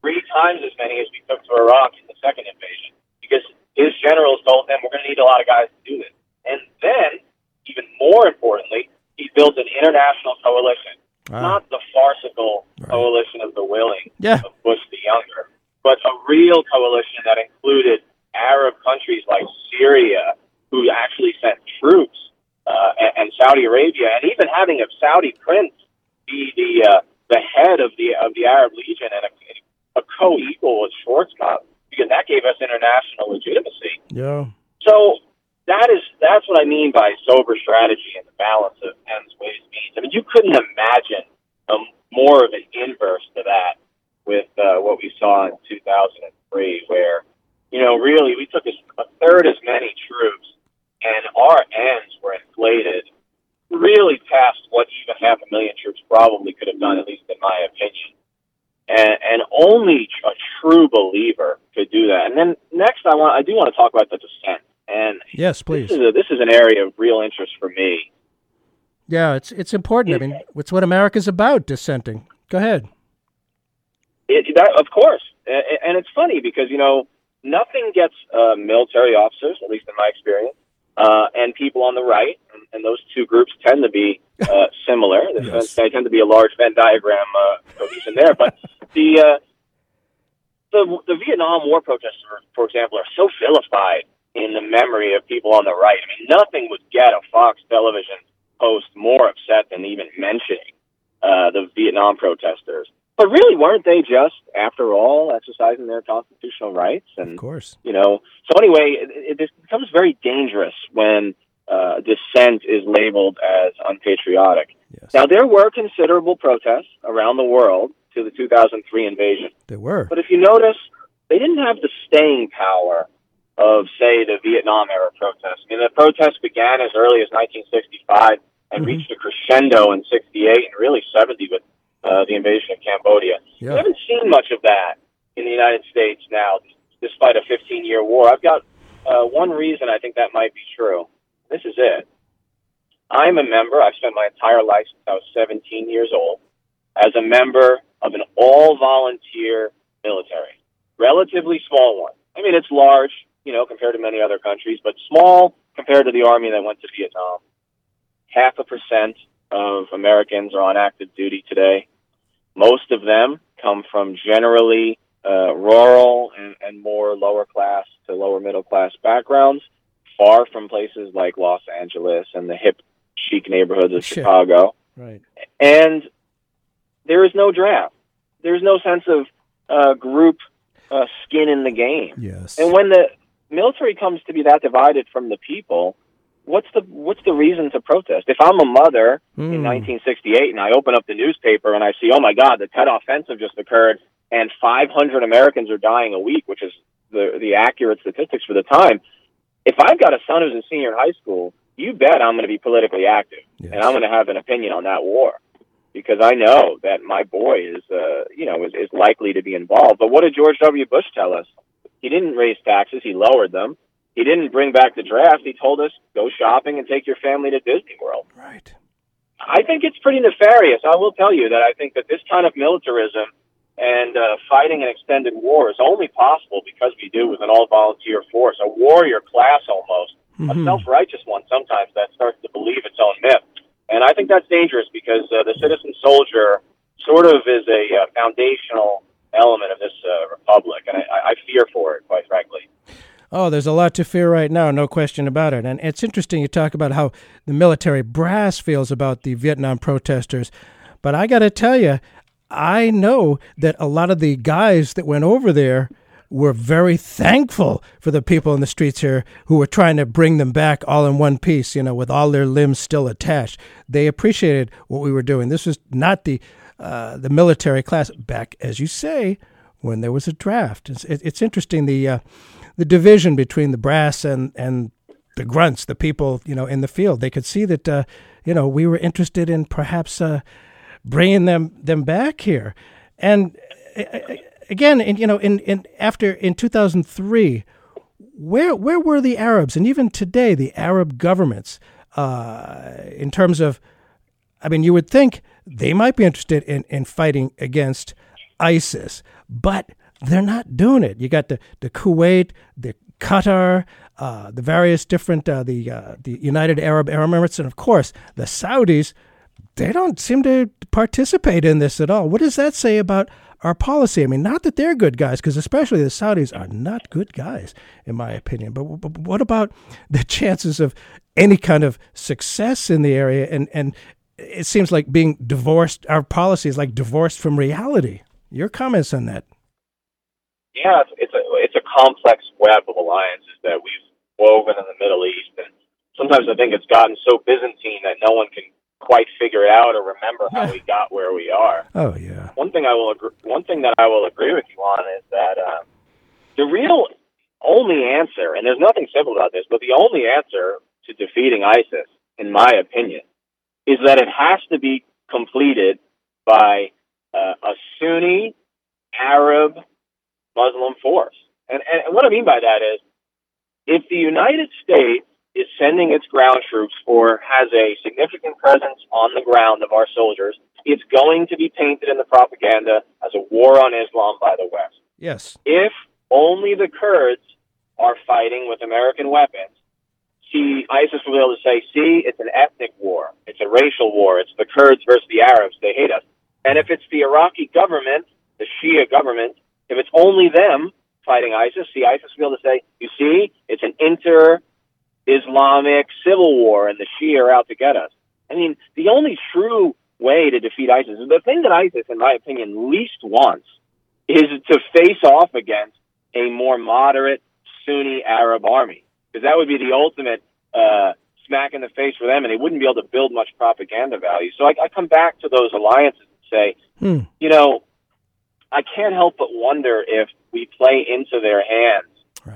three times as many as we took to Iraq in the second invasion, because his generals told them we're going to need a lot of guys to do this. And then, even more importantly, he built an international coalition, wow. not the farcical right. coalition of the willing yeah. of Bush the Younger, but a real coalition that included Arab countries like Syria, who actually sent troops, uh, and, and Saudi Arabia, and even having a Saudi prince be the uh, the head of the of the Arab Legion and a, a co-equal with Schwarzkopf because that gave us international legitimacy. Yeah. So that is that's what I mean by sober strategy and the balance of ends, ways, means. I mean, you couldn't imagine a, more of an inverse to that with uh, what we saw in 2003, where you know really we took a, a third as many troops and our ends were inflated really past what even half a million troops probably could have done, at least in my opinion. And, and only a true believer could do that. And then next, I want I do want to talk about the dissent. And yes, please. This is, a, this is an area of real interest for me. Yeah, it's it's important. It, I mean, it's what America's about. Dissenting. Go ahead. It, that, of course, and it's funny because you know nothing gets uh, military officers, at least in my experience, uh, and people on the right, and, and those two groups tend to be uh, [laughs] similar. yes. They tend to be a large Venn diagram uh, cohesion there. But [laughs] the, uh, the the Vietnam War protesters, for example, are so vilified in the memory of people on the right. I mean, nothing would get a Fox television host more upset than even mentioning uh, the Vietnam protesters. But really, weren't they just, after all, exercising their constitutional rights? And of course, you know. So anyway, it, it becomes very dangerous when uh, dissent is labeled as unpatriotic. Yes. Now, there were considerable protests around the world to the 2003 invasion. There were. But if you notice, they didn't have the staying power of, say, the Vietnam era protests. I mean, the protests began as early as 1965 and reached a crescendo in 68 and really 70 with uh, the invasion of Cambodia. Yeah. We haven't seen much of that in the United States now, despite a 15 year war. I've got uh, one reason I think that might be true. This is it. I'm a member, I've spent my entire life since I was 17 years old, as a member of an all volunteer military. Relatively small one. I mean, it's large, you know, compared to many other countries, but small compared to the army that went to Vietnam. Half a percent of Americans are on active duty today. Most of them come from generally uh, rural and, and more lower class to lower middle class backgrounds, far from places like Los Angeles and the hip, chic neighborhoods of Sure. Chicago. Right. And there is no draft. There's no sense of uh, group uh, skin in the game. Yes. And when the military comes to be that divided from the people, what's the what's the reason to protest? If I'm a mother in Hmm. 1968 and I open up the newspaper and I see, oh my God, the Tet Offensive just occurred and 500 Americans are dying a week, which is the the accurate statistics for the time. If I've got a son who's in senior in high school, you bet I'm going to be politically active Yes. and I'm going to have an opinion on that war because I know that my boy is, uh, you know, is, is likely to be involved. But what did George W. Bush tell us? He didn't raise taxes; he lowered them. He didn't bring back the draft. He told us go shopping and take your family to Disney World. Right. I think it's pretty nefarious. I will tell you that I think that this kind of militarism and uh, fighting an extended war is only possible because we do with an all-volunteer force, a warrior class almost, a self-righteous one sometimes that starts to believe its own myth. And I think that's dangerous because uh, the citizen soldier sort of is a uh, foundational element of this uh, republic, and I, I fear for it, quite frankly. Oh, there's a lot to fear right now, no question about it. And it's interesting you talk about how the military brass feels about the Vietnam protesters. But I got to tell you, I know that a lot of the guys that went over there were very thankful for the people in the streets here who were trying to bring them back all in one piece, you know, with all their limbs still attached. They appreciated what we were doing. This was not the uh, the military class back, as you say, when there was a draft. It's, it, it's interesting the uh, the division between the brass and and the grunts, the people you know in the field. They could see that uh, you know we were interested in perhaps uh, bringing them them back here, and again, in, you know, in, in after in two thousand three, where where were the Arabs, and even today the Arab governments, uh, in terms of, I mean, you would think they might be interested in, in fighting against ISIS, but they're not doing it. You got the, the Kuwait, the Qatar, uh, the various different, uh, the uh, the United Arab Emirates, and of course the Saudis. They don't seem to participate in this at all. What does that say about our policy? I mean, not that they're good guys, because especially the Saudis are not good guys, in my opinion. But, but what about the [laughs] chances of any kind of success in the area? And and it seems like being divorced. Our policy is like divorced from reality. Your comments on that? Yeah, it's, it's a it's a complex web of alliances that we've woven in the Middle East, and sometimes I think it's gotten so Byzantine that no one can quite figure it out or remember how we [laughs] got where we are. Oh yeah. One thing I will agree, one thing that I will agree with you on is that uh, the real only answer, and there's nothing simple about this, but the only answer to defeating ISIS, in my opinion, is that it has to be completed by uh, a Sunni Arab Muslim force. And, and what I mean by that is, if the United States is sending its ground troops or has a significant presence on the ground of our soldiers, it's going to be painted in the propaganda as a war on Islam by the West. Yes. If only the Kurds are fighting with American weapons, see, ISIS will be able to say, see, it's an ethnic war. It's a racial war. It's the Kurds versus the Arabs. They hate us. And if it's the Iraqi government, the Shia government, if it's only them fighting ISIS, see, ISIS will be able to say, you see, it's an inter Islamic civil war and the Shia are out to get us. I mean, the only true way to defeat ISIS, the thing that ISIS, in my opinion, least wants is to face off against a more moderate Sunni Arab army. Because that would be the ultimate uh, smack in the face for them, and they wouldn't be able to build much propaganda value. So I, I come back to those alliances and say, Hmm. you know, I can't help but wonder if we play into their hands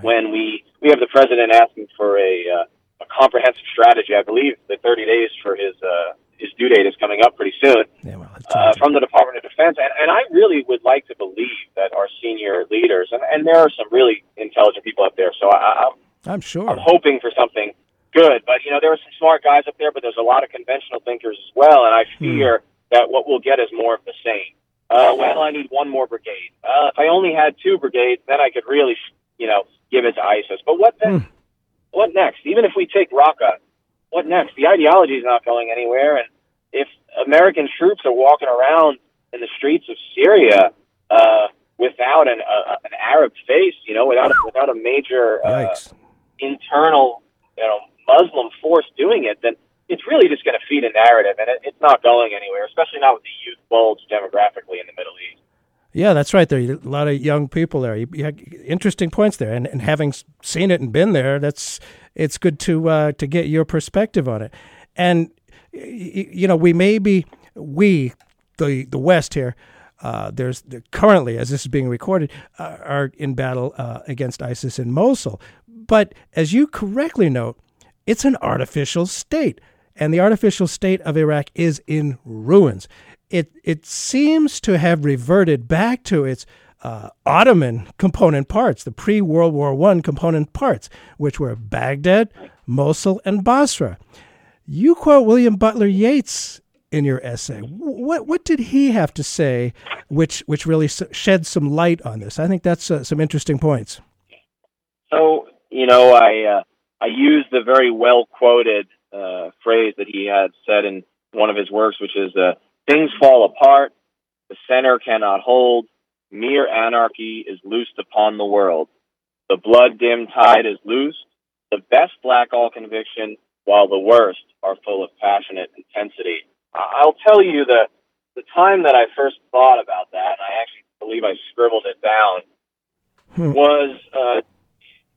when we we have the president asking for a, uh, a comprehensive strategy. I believe the 30 days for his uh, his due date is coming up pretty soon Yeah, well, uh, from the Department of Defense, and, and I really would like to believe that our senior leaders, and, and there are some really intelligent people up there, so I, I'm I'm sure. I'm hoping for something good. But you know, there are some smart guys up there, but there's a lot of conventional thinkers as well, and I fear that what we'll get is more of the same. Uh, well, I need one more brigade. Uh, if I only had two brigades, then I could really, you know, give it to ISIS. But what then? What next? Even if we take Raqqa, what next? The ideology is not going anywhere, and if American troops are walking around in the streets of Syria uh, without an, uh, an Arab face, you know, without a, without a major uh. Internal, you know, Muslim force doing it, then it's really just going to feed a narrative, and it, it's not going anywhere, especially not with the youth bulge demographically in the Middle East. Yeah, that's right. There are a lot of young people there. You, you interesting points there, and, and having seen it and been there, that's it's good to uh, to get your perspective on it. And you know, we may be we the the West here. Uh, there's currently, as this is being recorded, uh, are in battle uh, against ISIS in Mosul. But as you correctly note, it's an artificial state, and the artificial state of Iraq is in ruins. It it seems to have reverted back to its uh, Ottoman component parts, the pre World War One component parts, which were Baghdad, Mosul, and Basra. You quote William Butler Yeats in your essay. What what did he have to say, which which really s- shed some light on this? I think that's uh, some interesting points. So, you know, I uh, I used the very well quoted uh, phrase that he had said in one of his works, which is uh, "Things fall apart, the center cannot hold. Mere anarchy is loosed upon the world. The blood dim tide is loosed. The best lack all conviction, while the worst are full of passionate intensity." I'll tell you the the time that I first thought about that, and I actually believe I scribbled it down, was uh,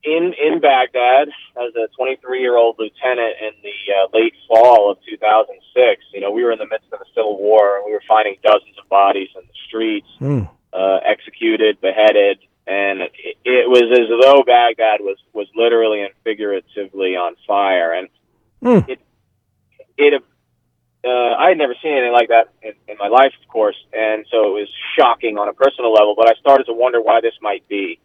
in in Baghdad as a 23 year old lieutenant in the uh, late fall of 2006. You know, we were in the midst of a civil war, and we were finding dozens of bodies in the streets, Hmm. uh, executed, beheaded, and it, it was as though Baghdad was was literally and figuratively on fire. And Hmm. it it uh, I had never seen anything like that in, in my life, of course, and so it was shocking on a personal level. But I started to wonder why this might be,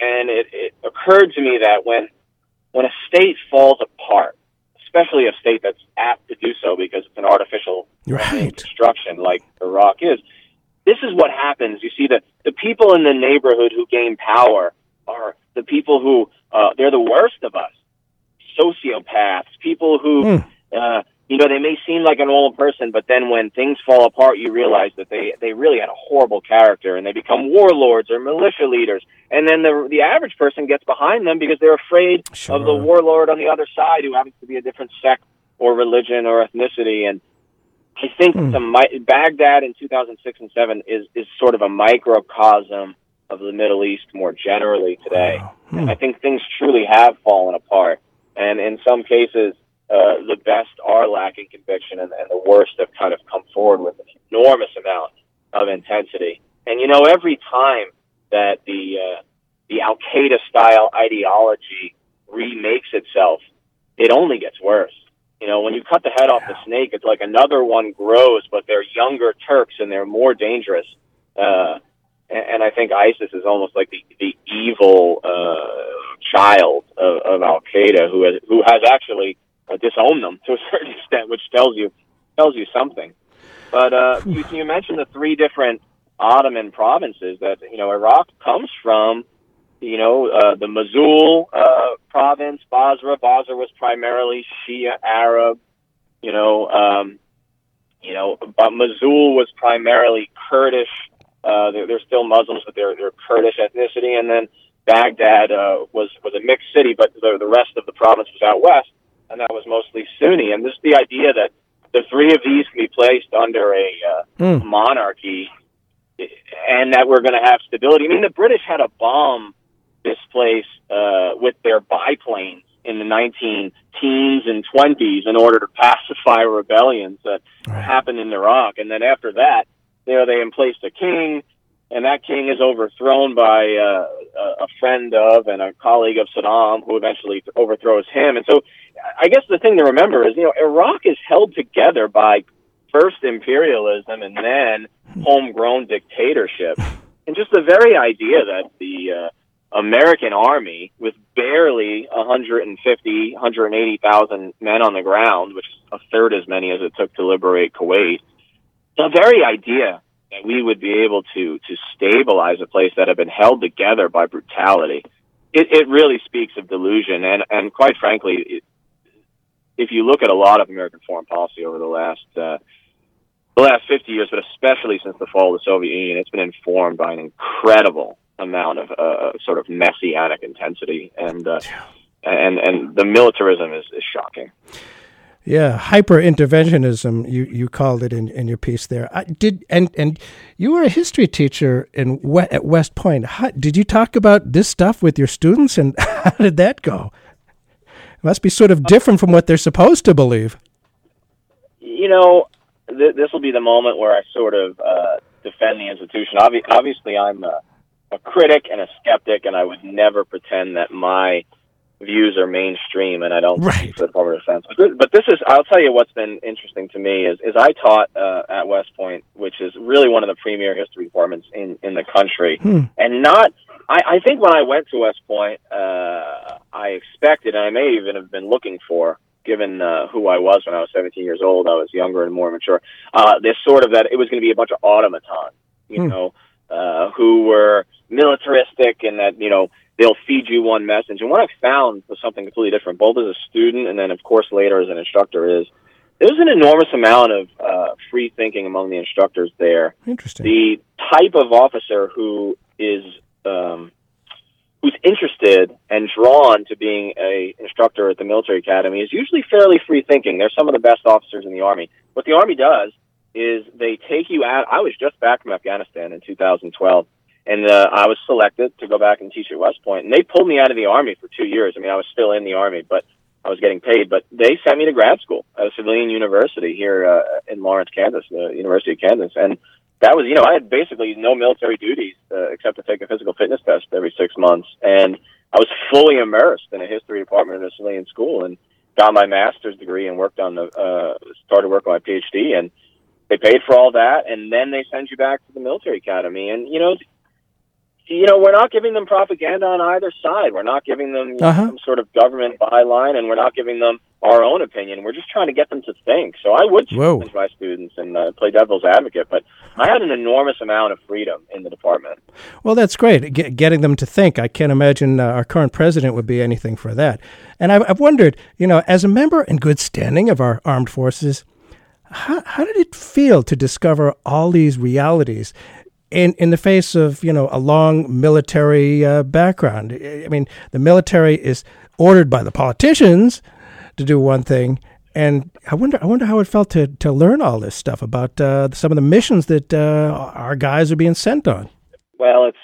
and it, it occurred to me that when when a state falls apart, especially a state that's apt to do so because it's an artificial Right. destruction like Iraq is, this is what happens. You see, the the people in the neighborhood who gain power are the people who uh, they're the worst of us, sociopaths, people who. Uh, you know, they may seem like a normal person, but then when things fall apart, you realize that they they really had a horrible character, and they become warlords or militia leaders. And then the the average person gets behind them because they're afraid of the warlord on the other side, who happens to be a different sect or religion or ethnicity. And I think hmm. the mi- Baghdad in 2006 and seven is is sort of a microcosm of the Middle East more generally today. And hmm. I think things truly have fallen apart, and in some cases, uh, the best are lacking conviction, and, and the worst have kind of come forward with an enormous amount of intensity. And you know, every time that the uh, the Al Qaeda style ideology remakes itself, it only gets worse. You know, when you cut the head off the snake, it's like another one grows, but they're younger Turks and they're more dangerous. Uh, and, and I think ISIS is almost like the the evil uh, child of, of Al Qaeda, who has who has actually uh, disowned them to a [laughs] certain extent, which tells you tells you something. But uh, [sighs] you, you mentioned the three different Ottoman provinces that you know Iraq comes from. You know uh, the Mosul uh, province, Basra. Basra was primarily Shia Arab. You know, um, you know, but Mosul was primarily Kurdish. Uh, they're, they're still Muslims, but they're they're Kurdish ethnicity. And then Baghdad uh, was was a mixed city, but the the rest of the province was out west, and that was mostly Sunni. And this the idea that the three of these can be placed under a uh, monarchy, and that we're going to have stability. I mean, the British had a bomb this place uh, with their biplanes in the 19 teens and 20s in order to pacify rebellions that happened in Iraq. And then after that, you know, they emplaced a king, and that king is overthrown by uh, a, friend of and a colleague of Saddam, who eventually overthrows him. And so, I guess the thing to remember is, you know, Iraq is held together by first imperialism and then homegrown dictatorship. And just the very idea that the uh, American army, with barely 150, 180,000 men on the ground, which is a third as many as it took to liberate Kuwait, the very idea that we would be able to to stabilize a place that had been held together by brutality, it, it really speaks of delusion. And and quite frankly, it, if you look at a lot of American foreign policy over the last uh, the last 50 years, but especially since the fall of the Soviet Union, it's been informed by an incredible amount of uh, sort of messianic intensity, and uh, and and the militarism is, is shocking. Yeah, hyper interventionism. You you called it in, in your piece there. I did and and you were a history teacher in at West Point. How, did you talk about this stuff with your students, and [laughs] how did that go? It must be sort of different from what they're supposed to believe. You know, th- this will be the moment where I sort of uh, defend the institution. Obvi- obviously, I'm a, a critic and a skeptic, and I would never pretend that my views are mainstream, and I don't right. for the Department of Defense. But this, but this is, I'll tell you what's been interesting to me is, is I taught uh, at West Point, which is really one of the premier history departments in, in the country, hmm. and not. I, I think when I went to West Point, uh, I expected, and I may even have been looking for, given uh, who I was when I was 17 years old, I was younger and more mature. Uh, this sort of that it was going to be a bunch of automatons, you Hmm. know, uh, who were militaristic and that you know they'll feed you one message. And what I found was something completely different, both as a student and then, of course, later as an instructor. Is there's an enormous amount of uh, free thinking among the instructors there. Interesting. The type of officer who is um, who's interested and drawn to being a instructor at the military academy is usually fairly free thinking. They're some of the best officers in the army. What the army does is they take you out. I was just back from Afghanistan in 2012, and uh, I was selected to go back and teach at West Point. And they pulled me out of the army for two years. I mean, I was still in the army, but I was getting paid. But they sent me to grad school at a civilian university here uh, in Lawrence, Kansas, the University of Kansas, and that was, you know, I had basically no military duties uh, except to take a physical fitness test every six months, and I was fully immersed in a history department at a civilian school, and got my master's degree and worked on the uh, started work on my PhD, and they paid for all that, and then they send you back to the military academy, and you know. You know, we're not giving them propaganda on either side. We're not giving them Uh-huh. some sort of government byline, and we're not giving them our own opinion. We're just trying to get them to think. So I would Whoa. challenge my students and uh, play devil's advocate, but I had an enormous amount of freedom in the department. Well, that's great. Get, getting them to think. I can't imagine uh, our current president would be anything for that. And I've, I've wondered, you know, as a member in good standing of our armed forces, how, how did it feel to discover all these realities in, in the face of, you know, a long military uh, background? I mean, the military is ordered by the politicians to do one thing. And I wonder, I wonder how it felt to, to learn all this stuff about uh, some of the missions that uh, our guys are being sent on. Well, it's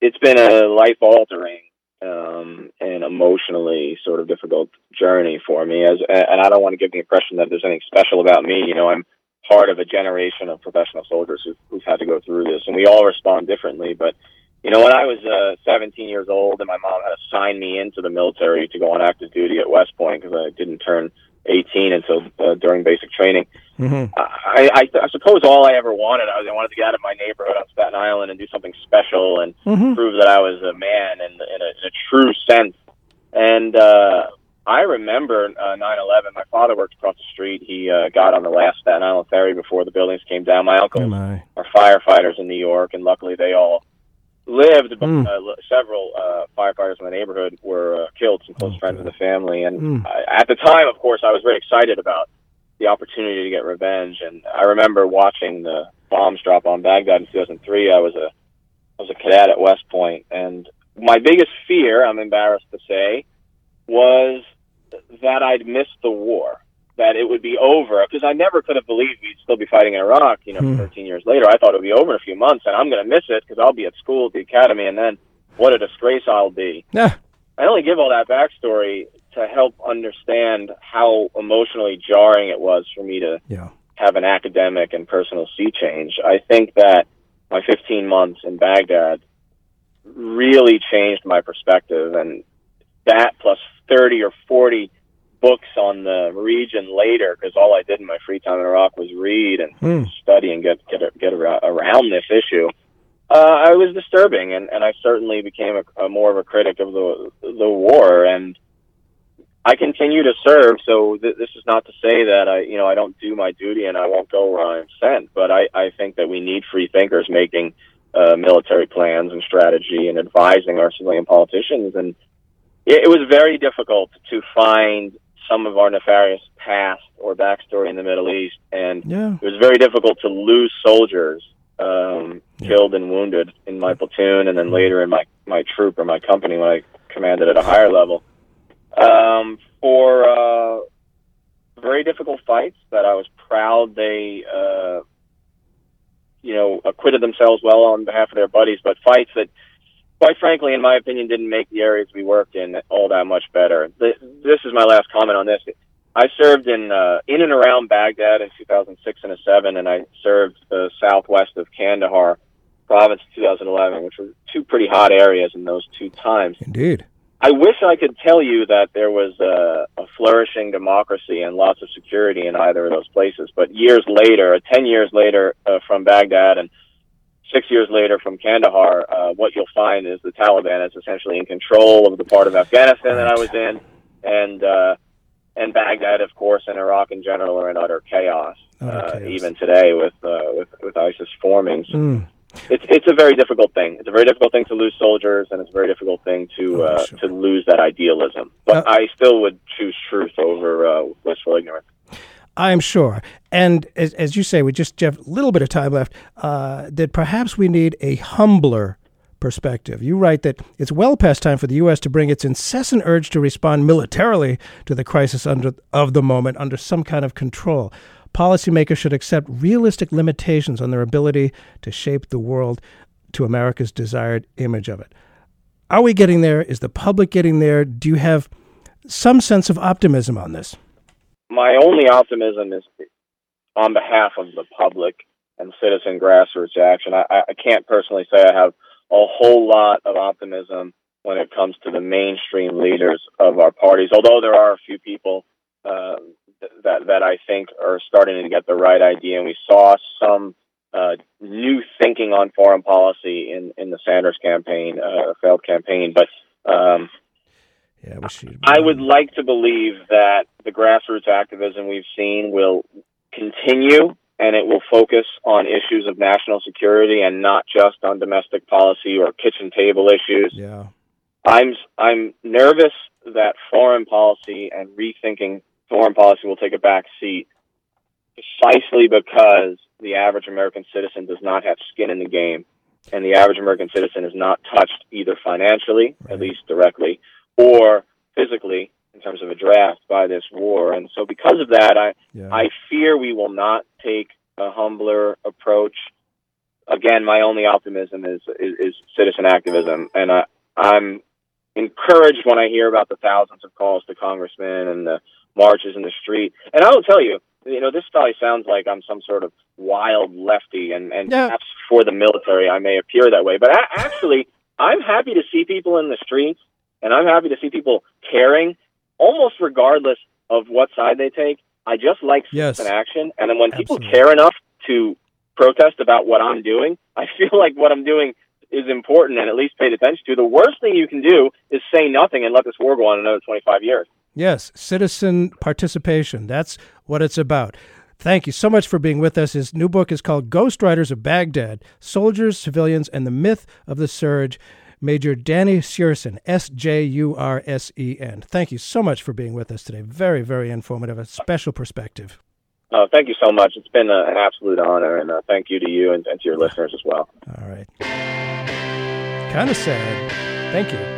it's been a life altering um, and emotionally sort of difficult journey for me. As and I don't want to give the impression that there's anything special about me. You know, I'm part of a generation of professional soldiers who've, who've had to go through this, and we all respond differently. But you know, when I was uh, 17 years old, and my mom had to sign me into the military to go on active duty at West Point because I didn't turn 18 until uh, during basic training. Mm-hmm. I, I, I suppose all I ever wanted, I, was, I wanted to get out of my neighborhood on Staten Island and do something special and Mhm. prove that I was a man in, in, a, in a true sense. And uh, I remember uh, 9/11. My father worked across the street. He uh, got on the last Staten Island ferry before the buildings came down. My uncle Oh are firefighters in New York, and luckily they all lived. But Mm. uh, several uh, firefighters in the neighborhood were uh, killed. Some close Oh, friends of the family, and Mm. I, at the time, of course, I was very excited about the opportunity to get revenge. And I remember watching the bombs drop on Baghdad in 2003. I was a I was a cadet at West Point, and my biggest fear, I'm embarrassed to say, was that I'd miss the war, that it would be over, because I never could have believed we'd still be fighting in Iraq. You know, Hmm. 13 years later, I thought it would be over in a few months, and I'm going to miss it because I'll be at school at the academy, and then what a disgrace I'll be. Yeah. I only give all that backstory to help understand how emotionally jarring it was for me to Yeah. have an academic and personal sea change. I think that my 15 months in Baghdad really changed my perspective. And that plus 30 or 40 books on the region later, because all I did in my free time in Iraq was read and Mm. study and get get get around this issue. Uh, I was disturbing, and, and I certainly became a, a more of a critic of the the war. And I continue to serve, so th- this is not to say that I, you know, I don't do my duty and I won't go where I'm sent. But I, I think that we need free thinkers making uh, military plans and strategy and advising our civilian politicians. And it, it was very difficult to find some of our nefarious past or backstory in the Middle East, and Yeah. it was very difficult to lose soldiers um, killed and wounded in my platoon, and then later in my my troop or my company when I commanded at a higher level. Um, for uh, very difficult fights that I was proud they, uh, you know, acquitted themselves well on behalf of their buddies, but fights that, quite frankly, in my opinion, didn't make the areas we worked in all that much better. Th- This is my last comment on this. I served in uh, in and around Baghdad in 2006 and 7, and I served uh, southwest of Kandahar province in 2011, which were two pretty hot areas in those two times. Indeed. I wish I could tell you that there was a, a flourishing democracy and lots of security in either of those places. But years later, 10 years later uh, from Baghdad and six years later from Kandahar, uh, what you'll find is the Taliban is essentially in control of the part of Afghanistan that I was in. And, uh, and Baghdad, of course, and Iraq in general are in utter chaos, Utter uh, chaos. even today with, uh, with, with ISIS forming. So Mm. it's it's a very difficult thing. It's a very difficult thing to lose soldiers, and it's a very difficult thing to Oh, uh, sure. to lose that idealism. But I still would choose truth over uh, blissful ignorance. I'm sure. And as, as you say, we just have a little bit of time left, uh, that perhaps we need a humbler perspective. You write that it's well past time for the U.S. to bring its incessant urge to respond militarily to the crisis under, of the moment under some kind of control. Policymakers should accept realistic limitations on their ability to shape the world to America's desired image of it. Are we getting there? Is the public getting there? Do you have some sense of optimism on this? My only optimism is on behalf of the public and citizen grassroots action. I, I- can't personally say I have a whole lot of optimism when it comes to the mainstream leaders of our parties. Although there are a few people uh, th- that that I think are starting to get the right idea, and we saw some uh, new thinking on foreign policy in in the Sanders campaign, uh, failed campaign. But um, Yeah, we should. I would like to believe that the grassroots activism we've seen will continue and it will focus on issues of national security and not just on domestic policy or kitchen table issues. Yeah. I'm I'm nervous that foreign policy and rethinking foreign policy will take a back seat precisely because the average American citizen does not have skin in the game and the average American citizen is not touched either financially, at least directly, or physically in terms of a draft by this war. And so because of that, I Yeah. I fear we will not take a humbler approach. Again, my only optimism is is, is citizen activism, and I, I'm encouraged when I hear about the thousands of calls to congressmen and the marches in the street. And I will tell you, you know, this probably sounds like I'm some sort of wild lefty, and and Yeah. perhaps for the military I may appear that way, but a- actually, I'm happy to see people in the streets, and I'm happy to see people caring, almost regardless of what side they take. I just like Yes. citizen action, and then when people Absolutely. care enough to protest about what I'm doing, I feel [laughs] like what I'm doing is important and at least paid attention to. The worst thing you can do is say nothing and let this war go on another 25 years. Yes, citizen participation. That's what it's about. Thank you so much for being with us. His new book is called Ghost Riders of Baghdad Soldiers, Civilians, and the Myth of the Surge. Major Danny Sjursen, S J U R S E N. Thank you so much for being with us today. Very, very informative, a special perspective. Uh, thank you so much. It's been uh, an absolute honor, and uh, thank you to you and, and to your listeners as well. All right. Kind of sad. Thank you.